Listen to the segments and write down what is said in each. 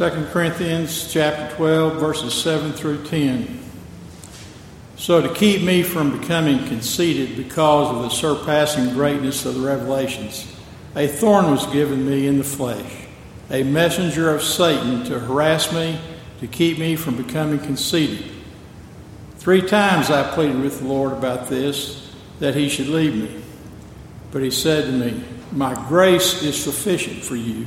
2 Corinthians chapter 12, verses 7 through 10. So, to keep me from becoming conceited because of the surpassing greatness of the revelations, a thorn was given me in the flesh, a messenger of Satan to harass me, to keep me from becoming conceited. Three times I pleaded with the Lord about this, that he should leave me. But he said to me, My grace is sufficient for you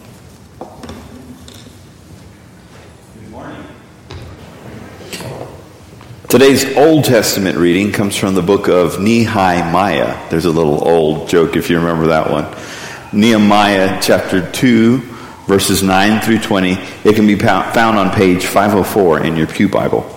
Today's Old Testament reading comes from the book of Nehemiah. There's a little old joke if you remember that one. Nehemiah chapter 2, verses 9 through 20. It can be found on page 504 in your Pew Bible.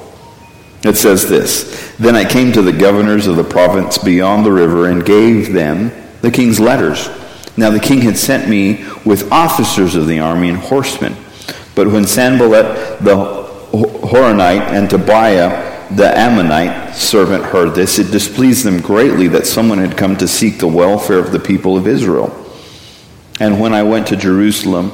It says this Then I came to the governors of the province beyond the river and gave them the king's letters. Now the king had sent me with officers of the army and horsemen. But when Sanballat the Horonite and Tobiah the Ammonite servant heard this, it displeased them greatly that someone had come to seek the welfare of the people of Israel. And when I went to Jerusalem,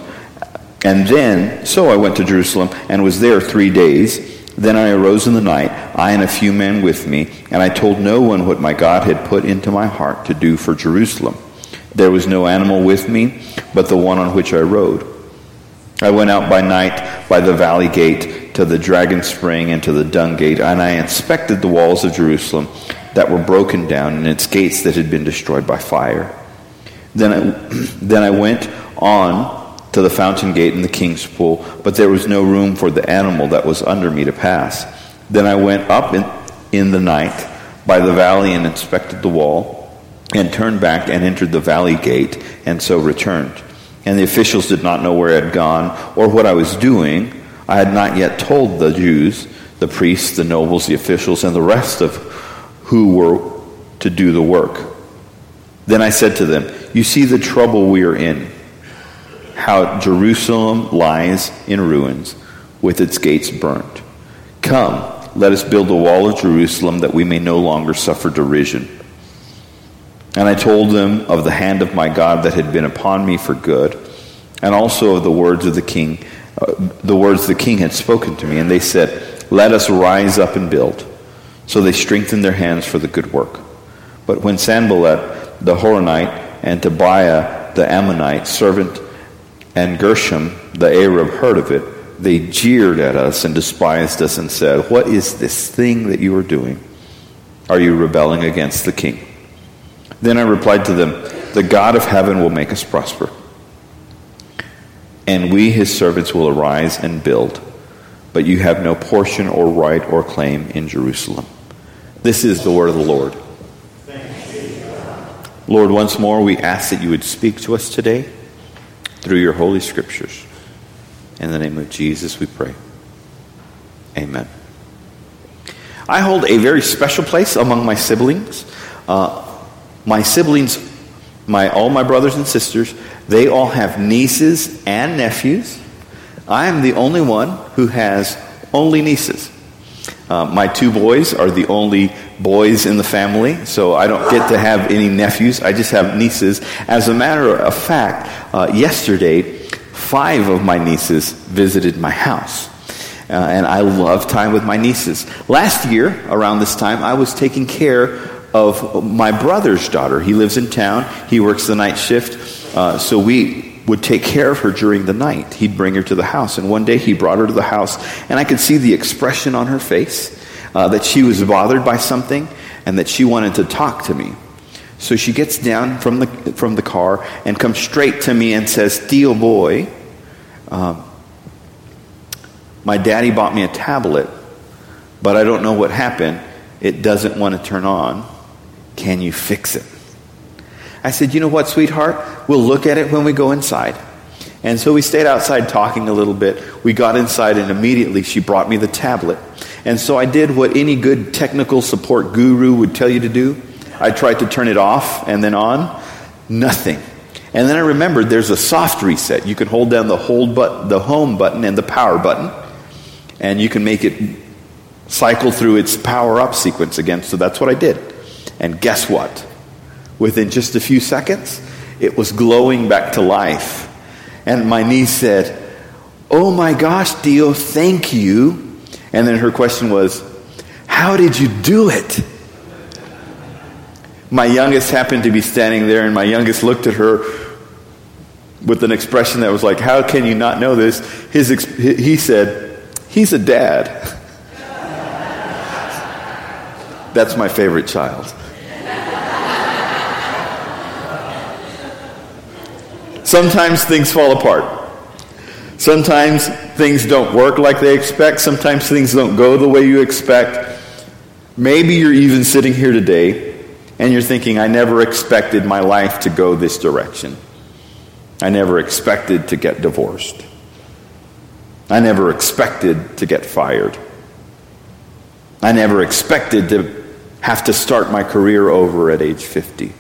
and then, so I went to Jerusalem and was there three days. Then I arose in the night, I and a few men with me, and I told no one what my God had put into my heart to do for Jerusalem. There was no animal with me but the one on which I rode. I went out by night by the valley gate to the dragon spring and to the dung gate, and I inspected the walls of Jerusalem that were broken down and its gates that had been destroyed by fire. Then I, then I went on to the fountain gate and the king's pool, but there was no room for the animal that was under me to pass. Then I went up in, in the night by the valley and inspected the wall, and turned back and entered the valley gate, and so returned. And the officials did not know where I had gone or what I was doing. I had not yet told the Jews, the priests, the nobles, the officials, and the rest of who were to do the work. Then I said to them, You see the trouble we are in, how Jerusalem lies in ruins, with its gates burned. Come, let us build a wall of Jerusalem that we may no longer suffer derision. And I told them of the hand of my God that had been upon me for good, and also of the words of the king Uh, the words the king had spoken to me, and they said, Let us rise up and build. So they strengthened their hands for the good work. But when Sanballat the Horonite and Tobiah the Ammonite servant and Geshem the Arab heard of it, they jeered at us and despised us and said, What is this thing that you are doing? Are you rebelling against the king? Then I replied to them, The God of heaven will make us prosper and we, his servants, will arise and build. But you have no portion or right or claim in Jerusalem. This is the word of the Lord. Lord, once more we ask that you would speak to us today through your holy scriptures. In the name of Jesus we pray. Amen. I hold a very special place among my siblings. Uh, my siblings, my, all my brothers and sisters, they all have nieces and nephews. I am the only one who has only nieces. Uh, my two boys are the only boys in the family, so I don't get to have any nephews. I just have nieces. As a matter of fact, uh, yesterday, five of my nieces visited my house. Uh, and I love time with my nieces. Last year, around this time, I was taking care of my brother's daughter. He lives in town, he works the night shift. Uh, so we would take care of her during the night. He'd bring her to the house. And one day he brought her to the house, and I could see the expression on her face uh, that she was bothered by something and that she wanted to talk to me. So she gets down from the, from the car and comes straight to me and says, Theo boy, um, my daddy bought me a tablet, but I don't know what happened. It doesn't want to turn on. Can you fix it? I said, You know what, sweetheart? We'll look at it when we go inside. And so we stayed outside talking a little bit. We got inside, and immediately she brought me the tablet. And so I did what any good technical support guru would tell you to do I tried to turn it off and then on. Nothing. And then I remembered there's a soft reset. You can hold down the hold button, the home button and the power button, and you can make it cycle through its power up sequence again. So that's what I did. And guess what? Within just a few seconds, it was glowing back to life. And my niece said, Oh my gosh, Dio, thank you. And then her question was, How did you do it? My youngest happened to be standing there, and my youngest looked at her with an expression that was like, How can you not know this? His, he said, He's a dad. That's my favorite child. Sometimes things fall apart. Sometimes things don't work like they expect. Sometimes things don't go the way you expect. Maybe you're even sitting here today and you're thinking, I never expected my life to go this direction. I never expected to get divorced. I never expected to get fired. I never expected to have to start my career over at age 50.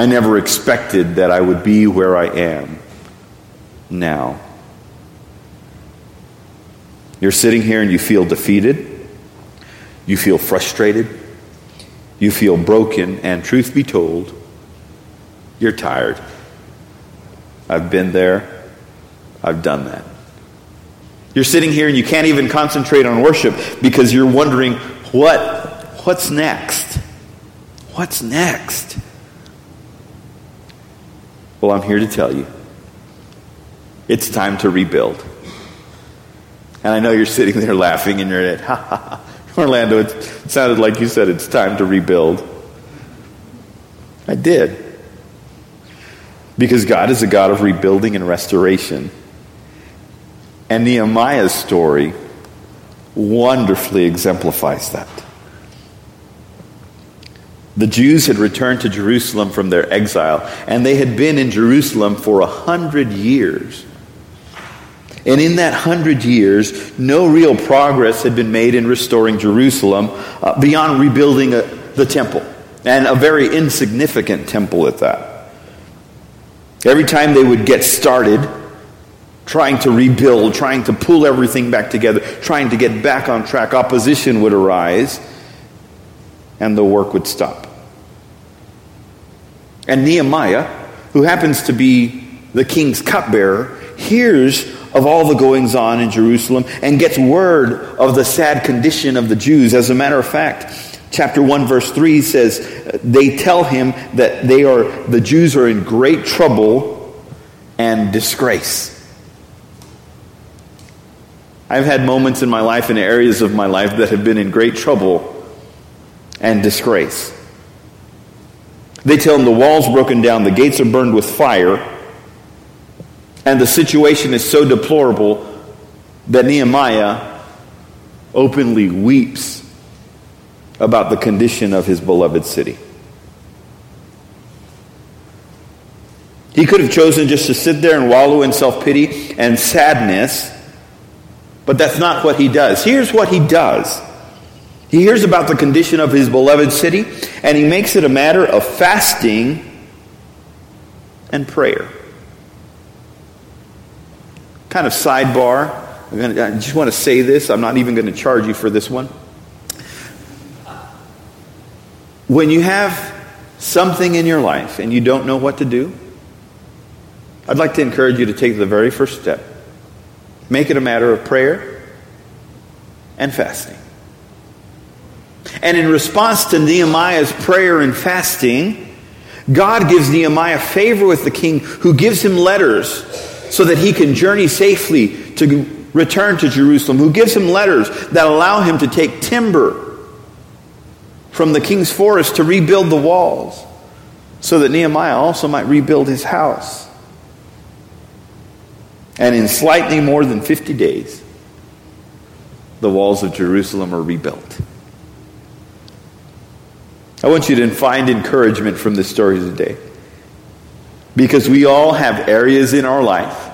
I never expected that I would be where I am now. You're sitting here and you feel defeated. You feel frustrated. You feel broken. And truth be told, you're tired. I've been there. I've done that. You're sitting here and you can't even concentrate on worship because you're wondering what what's next? What's next? Well, I'm here to tell you it's time to rebuild. And I know you're sitting there laughing in your head. Ha ha ha. Orlando, it sounded like you said it's time to rebuild. I did. Because God is a God of rebuilding and restoration. And Nehemiah's story wonderfully exemplifies that. The Jews had returned to Jerusalem from their exile, and they had been in Jerusalem for a hundred years. And in that hundred years, no real progress had been made in restoring Jerusalem uh, beyond rebuilding a, the temple, and a very insignificant temple at that. Every time they would get started, trying to rebuild, trying to pull everything back together, trying to get back on track, opposition would arise, and the work would stop. And Nehemiah, who happens to be the king's cupbearer, hears of all the goings on in Jerusalem and gets word of the sad condition of the Jews. As a matter of fact, chapter 1 verse 3 says they tell him that they are the Jews are in great trouble and disgrace. I've had moments in my life in areas of my life that have been in great trouble and disgrace. They tell him the walls broken down, the gates are burned with fire, and the situation is so deplorable that Nehemiah openly weeps about the condition of his beloved city. He could have chosen just to sit there and wallow in self pity and sadness, but that's not what he does. Here's what he does he hears about the condition of his beloved city, and he makes it a matter of fasting and prayer. Kind of sidebar. I just want to say this. I'm not even going to charge you for this one. When you have something in your life and you don't know what to do, I'd like to encourage you to take the very first step. Make it a matter of prayer and fasting. And in response to Nehemiah's prayer and fasting, God gives Nehemiah favor with the king who gives him letters so that he can journey safely to return to Jerusalem, who gives him letters that allow him to take timber from the king's forest to rebuild the walls so that Nehemiah also might rebuild his house. And in slightly more than 50 days, the walls of Jerusalem are rebuilt. I want you to find encouragement from this story today. Because we all have areas in our life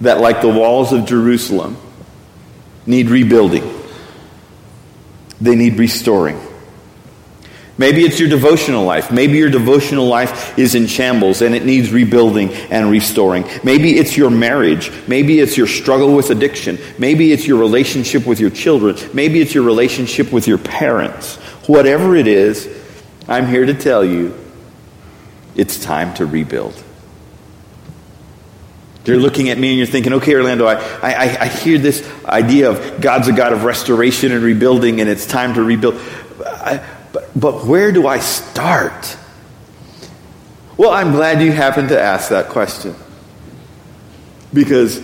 that, like the walls of Jerusalem, need rebuilding. They need restoring. Maybe it's your devotional life. Maybe your devotional life is in shambles and it needs rebuilding and restoring. Maybe it's your marriage. Maybe it's your struggle with addiction. Maybe it's your relationship with your children. Maybe it's your relationship with your parents. Whatever it is, I'm here to tell you it's time to rebuild. You're looking at me and you're thinking, okay, Orlando, I, I, I hear this idea of God's a God of restoration and rebuilding and it's time to rebuild. I, but, but where do I start? Well, I'm glad you happened to ask that question because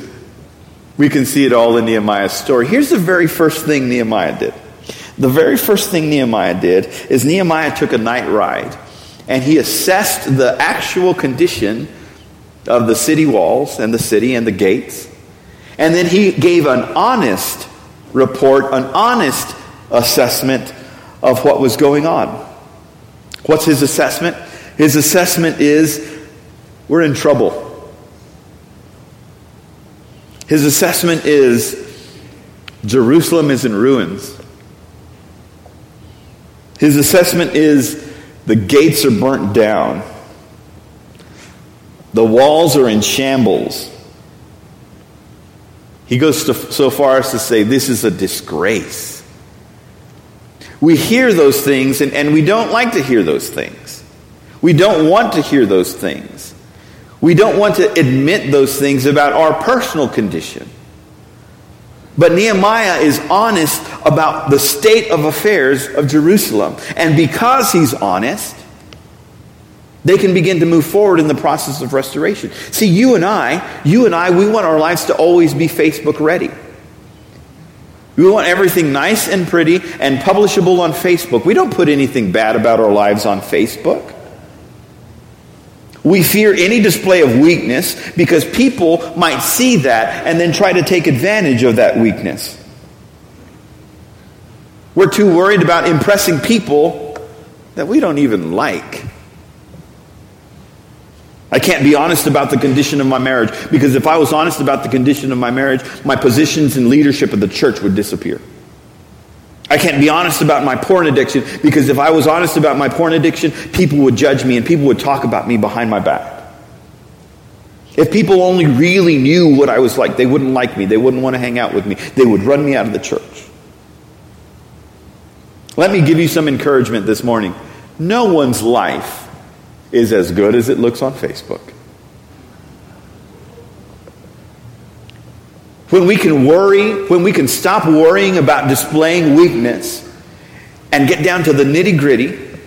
we can see it all in Nehemiah's story. Here's the very first thing Nehemiah did. The very first thing Nehemiah did is Nehemiah took a night ride and he assessed the actual condition of the city walls and the city and the gates. And then he gave an honest report, an honest assessment of what was going on. What's his assessment? His assessment is we're in trouble. His assessment is Jerusalem is in ruins. His assessment is the gates are burnt down. The walls are in shambles. He goes to, so far as to say this is a disgrace. We hear those things and, and we don't like to hear those things. We don't want to hear those things. We don't want to admit those things about our personal condition. But Nehemiah is honest about the state of affairs of Jerusalem. And because he's honest, they can begin to move forward in the process of restoration. See, you and I, you and I, we want our lives to always be Facebook ready. We want everything nice and pretty and publishable on Facebook. We don't put anything bad about our lives on Facebook. We fear any display of weakness because people might see that and then try to take advantage of that weakness. We're too worried about impressing people that we don't even like. I can't be honest about the condition of my marriage because if I was honest about the condition of my marriage, my positions in leadership of the church would disappear. I can't be honest about my porn addiction because if I was honest about my porn addiction, people would judge me and people would talk about me behind my back. If people only really knew what I was like, they wouldn't like me. They wouldn't want to hang out with me. They would run me out of the church. Let me give you some encouragement this morning. No one's life is as good as it looks on Facebook. When we can worry, when we can stop worrying about displaying weakness and get down to the nitty gritty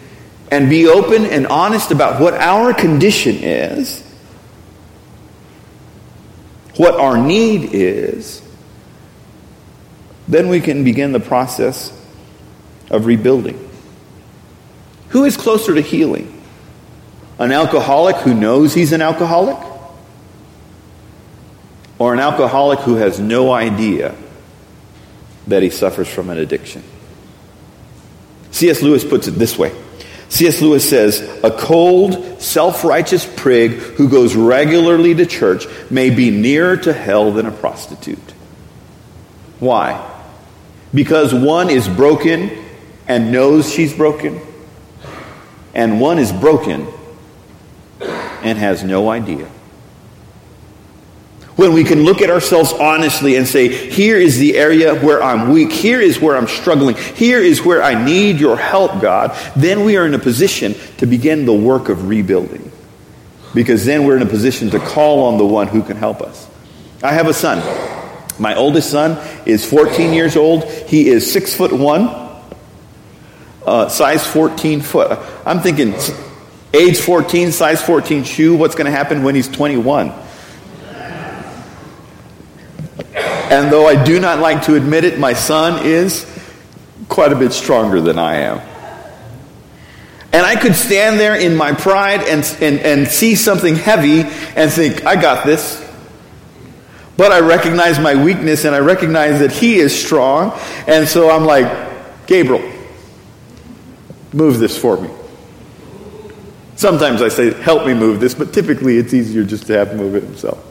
and be open and honest about what our condition is, what our need is, then we can begin the process of rebuilding. Who is closer to healing? An alcoholic who knows he's an alcoholic? Or an alcoholic who has no idea that he suffers from an addiction? C.S. Lewis puts it this way C.S. Lewis says, A cold, self righteous prig who goes regularly to church may be nearer to hell than a prostitute. Why? Because one is broken and knows she's broken, and one is broken and has no idea. When we can look at ourselves honestly and say, here is the area where I'm weak, here is where I'm struggling, here is where I need your help, God, then we are in a position to begin the work of rebuilding. Because then we're in a position to call on the one who can help us. I have a son. My oldest son is 14 years old. He is six foot one, uh, size 14 foot. I'm thinking Age 14, size 14 shoe, what's going to happen when he's 21? And though I do not like to admit it, my son is quite a bit stronger than I am. And I could stand there in my pride and, and, and see something heavy and think, I got this. But I recognize my weakness and I recognize that he is strong. And so I'm like, Gabriel, move this for me. Sometimes I say, help me move this, but typically it's easier just to have him move it himself.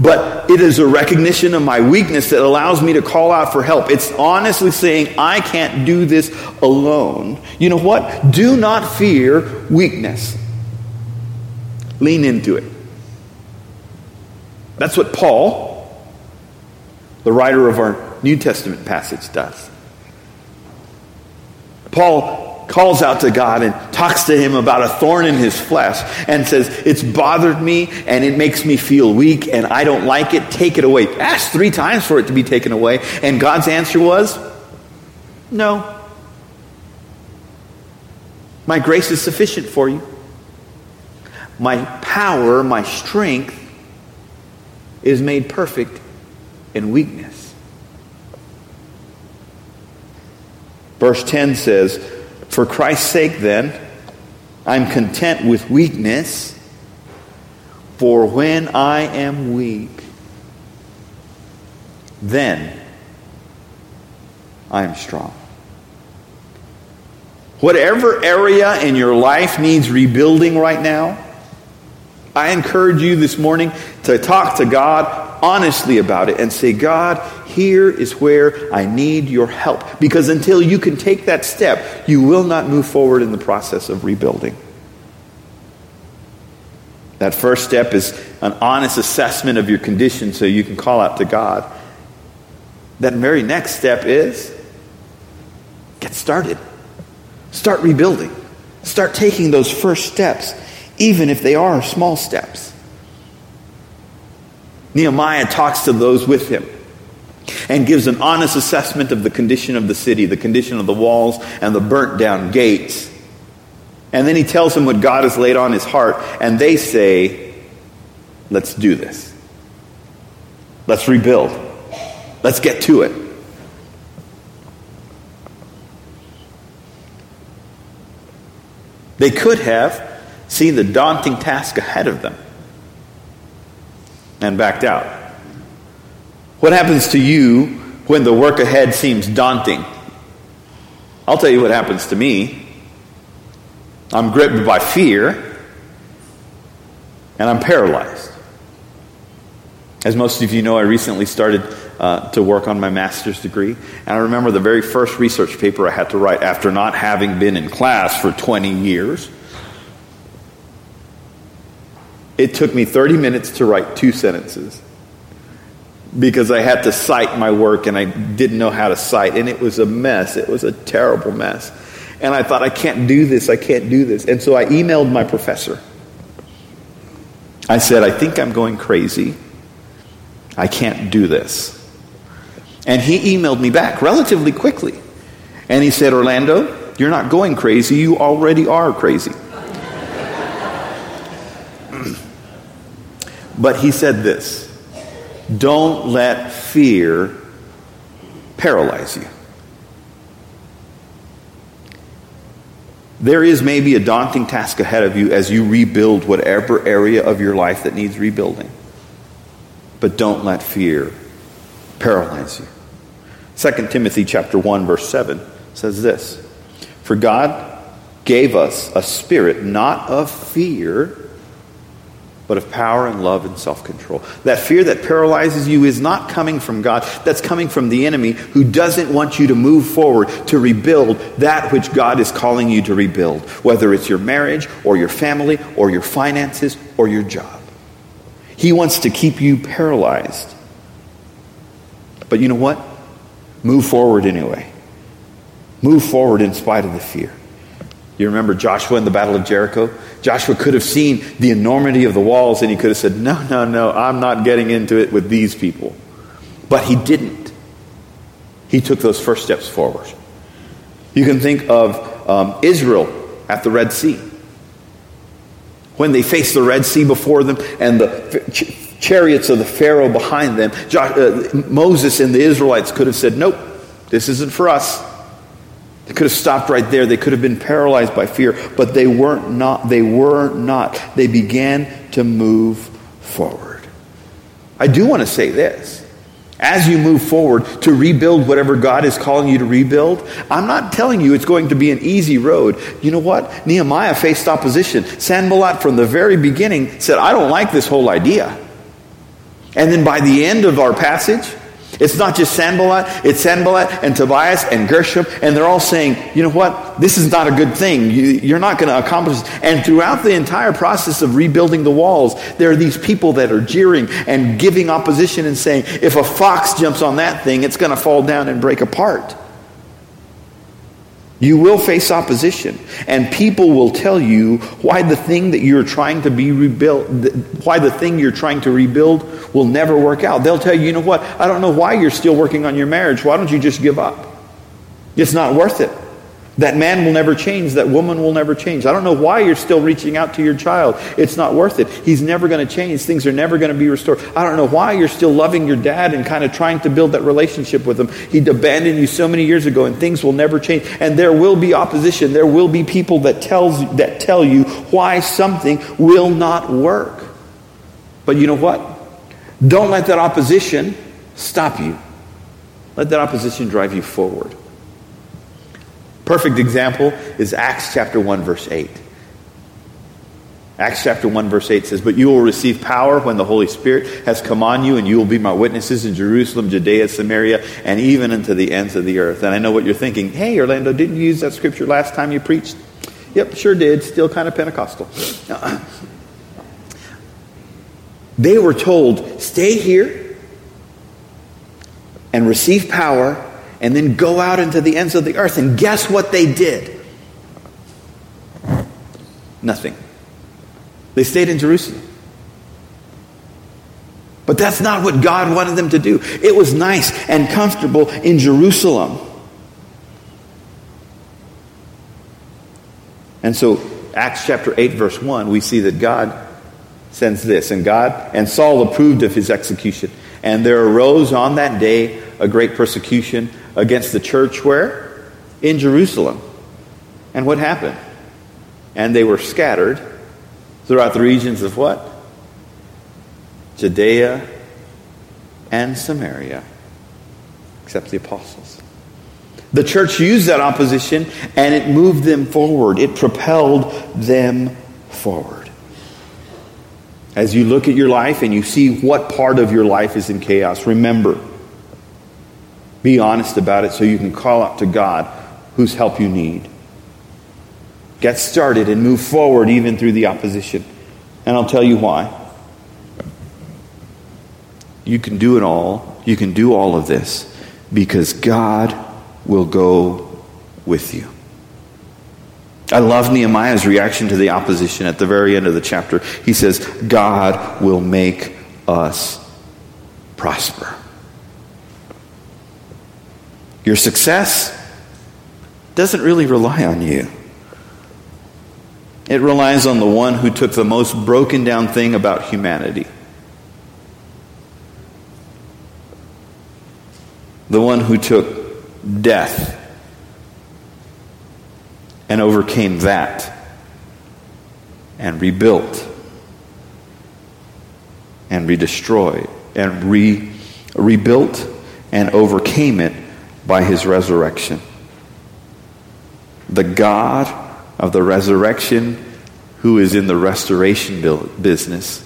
But it is a recognition of my weakness that allows me to call out for help. It's honestly saying, I can't do this alone. You know what? Do not fear weakness. Lean into it. That's what Paul, the writer of our New Testament passage, does. Paul calls out to God and talks to him about a thorn in his flesh and says, It's bothered me and it makes me feel weak and I don't like it. Take it away. Asked three times for it to be taken away. And God's answer was, No. My grace is sufficient for you. My power, my strength is made perfect in weakness. Verse 10 says, For Christ's sake, then, I'm content with weakness, for when I am weak, then I am strong. Whatever area in your life needs rebuilding right now, I encourage you this morning to talk to God honestly about it and say, God, here is where I need your help. Because until you can take that step, you will not move forward in the process of rebuilding. That first step is an honest assessment of your condition so you can call out to God. That very next step is get started. Start rebuilding. Start taking those first steps even if they are small steps. Nehemiah talks to those with him and gives an honest assessment of the condition of the city, the condition of the walls, and the burnt down gates. And then he tells them what God has laid on his heart, and they say, Let's do this. Let's rebuild. Let's get to it. They could have seen the daunting task ahead of them and backed out. What happens to you when the work ahead seems daunting? I'll tell you what happens to me. I'm gripped by fear and I'm paralyzed. As most of you know, I recently started uh, to work on my master's degree. And I remember the very first research paper I had to write after not having been in class for 20 years it took me 30 minutes to write two sentences because I had to cite my work and I didn't know how to cite. And it was a mess. It was a terrible mess. And I thought, I can't do this. I can't do this. And so I emailed my professor. I said, I think I'm going crazy. I can't do this. And he emailed me back relatively quickly. And he said, Orlando, you're not going crazy. You already are crazy. But he said this don't let fear paralyze you. There is maybe a daunting task ahead of you as you rebuild whatever area of your life that needs rebuilding. But don't let fear paralyze you. 2 Timothy chapter 1 verse 7 says this, "For God gave us a spirit not of fear, but of power and love and self control. That fear that paralyzes you is not coming from God, that's coming from the enemy who doesn't want you to move forward to rebuild that which God is calling you to rebuild, whether it's your marriage or your family or your finances or your job. He wants to keep you paralyzed. But you know what? Move forward anyway. Move forward in spite of the fear. You remember Joshua in the Battle of Jericho? Joshua could have seen the enormity of the walls and he could have said, No, no, no, I'm not getting into it with these people. But he didn't. He took those first steps forward. You can think of um, Israel at the Red Sea. When they faced the Red Sea before them and the ch- chariots of the Pharaoh behind them, uh, Moses and the Israelites could have said, Nope, this isn't for us. They could have stopped right there. They could have been paralyzed by fear, but they weren't not. They were not. They began to move forward. I do want to say this. As you move forward to rebuild whatever God is calling you to rebuild, I'm not telling you it's going to be an easy road. You know what? Nehemiah faced opposition. Sanballat from the very beginning said, I don't like this whole idea. And then by the end of our passage, it's not just Sanballat, it's Sanballat and Tobias and Geshem, and they're all saying, you know what, this is not a good thing. You, are not going to accomplish this. And throughout the entire process of rebuilding the walls, there are these people that are jeering and giving opposition and saying, if a fox jumps on that thing, it's going to fall down and break apart. You will face opposition, and people will tell you why the thing that you're trying to be rebuilt, why the thing you're trying to rebuild will never work out. They'll tell you, you know what, I don't know why you're still working on your marriage. Why don't you just give up? It's not worth it. That man will never change. That woman will never change. I don't know why you're still reaching out to your child. It's not worth it. He's never going to change. Things are never going to be restored. I don't know why you're still loving your dad and kind of trying to build that relationship with him. He abandoned you so many years ago and things will never change. And there will be opposition. There will be people that tells that tell you why something will not work. But you know what? Don't let that opposition stop you. Let that opposition drive you forward. Perfect example is Acts chapter 1, verse 8. Acts chapter 1, verse 8 says, But you will receive power when the Holy Spirit has come on you, and you will be my witnesses in Jerusalem, Judea, Samaria, and even unto the ends of the earth. And I know what you're thinking. Hey, Orlando, didn't you use that scripture last time you preached? Yep, sure did. Still kind of Pentecostal. They were told, Stay here and receive power and then go out into the ends of the earth. And guess what they did? Nothing. They stayed in Jerusalem. But that's not what God wanted them to do. It was nice and comfortable in Jerusalem. And so, Acts chapter 8, verse 1, we see that God sends this. And God and Saul approved of his execution. And there arose on that day a great persecution against the church where? In Jerusalem. And what happened? And they were scattered throughout the regions of what? Judea and Samaria, except the apostles. The church used that opposition and it moved them forward. It propelled them forward. As you look at your life and you see what part of your life is in chaos, remember be honest about it so you can call out to God whose help you need. Get started and move forward even through the opposition. And I'll tell you why. You can do it all. You can do all of this because God will go with you. I love Nehemiah's reaction to the opposition at the very end of the chapter. He says, God will make us prosper. Your success doesn't really rely on you. It relies on the one who took the most broken down thing about humanity. The one who took death and overcame that and rebuilt and redestroyed and re- rebuilt and overcame it by his resurrection. The God of the resurrection, who is in the restoration business,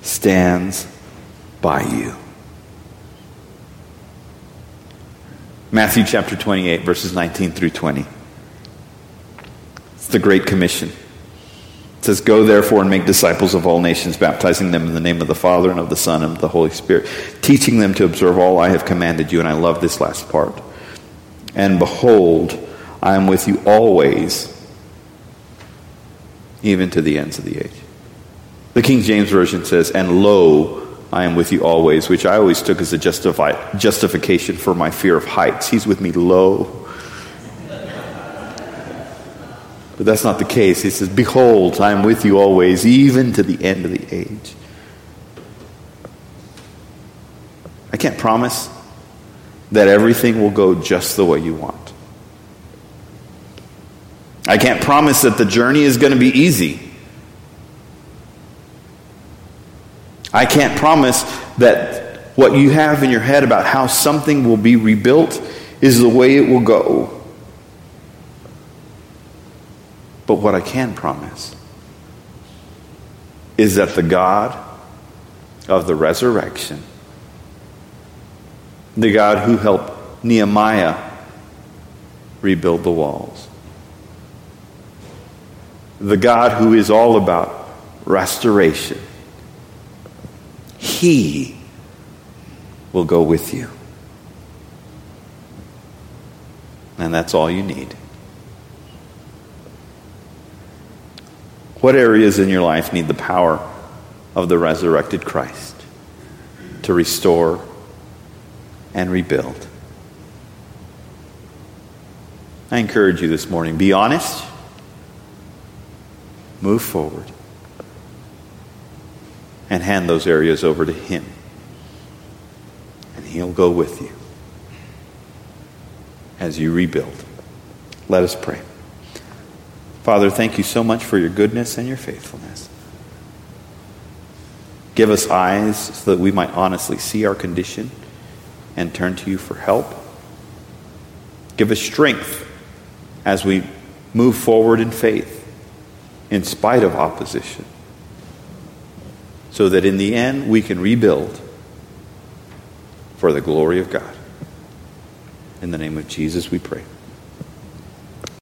stands by you. Matthew chapter 28, verses 19 through 20. It's the Great Commission. It says, Go therefore and make disciples of all nations, baptizing them in the name of the Father and of the Son and of the Holy Spirit, teaching them to observe all I have commanded you. And I love this last part. And behold, I am with you always, even to the ends of the age. The King James Version says, And lo, I am with you always, which I always took as a justify, justification for my fear of heights. He's with me low But that's not the case. He says, Behold, I am with you always, even to the end of the age. I can't promise that everything will go just the way you want. I can't promise that the journey is going to be easy. I can't promise that what you have in your head about how something will be rebuilt is the way it will go. But what I can promise is that the God of the resurrection. The God who helped Nehemiah rebuild the walls. The God who is all about restoration. He will go with you. And that's all you need. What areas in your life need the power of the resurrected Christ to restore and rebuild? I encourage you this morning be honest, move forward, and hand those areas over to Him. And He'll go with you as you rebuild. Let us pray. Father, thank you so much for your goodness and your faithfulness. Give us eyes so that we might honestly see our condition and turn to you for help. Give us strength as we move forward in faith in spite of opposition, so that in the end we can rebuild for the glory of God. In the name of Jesus we pray.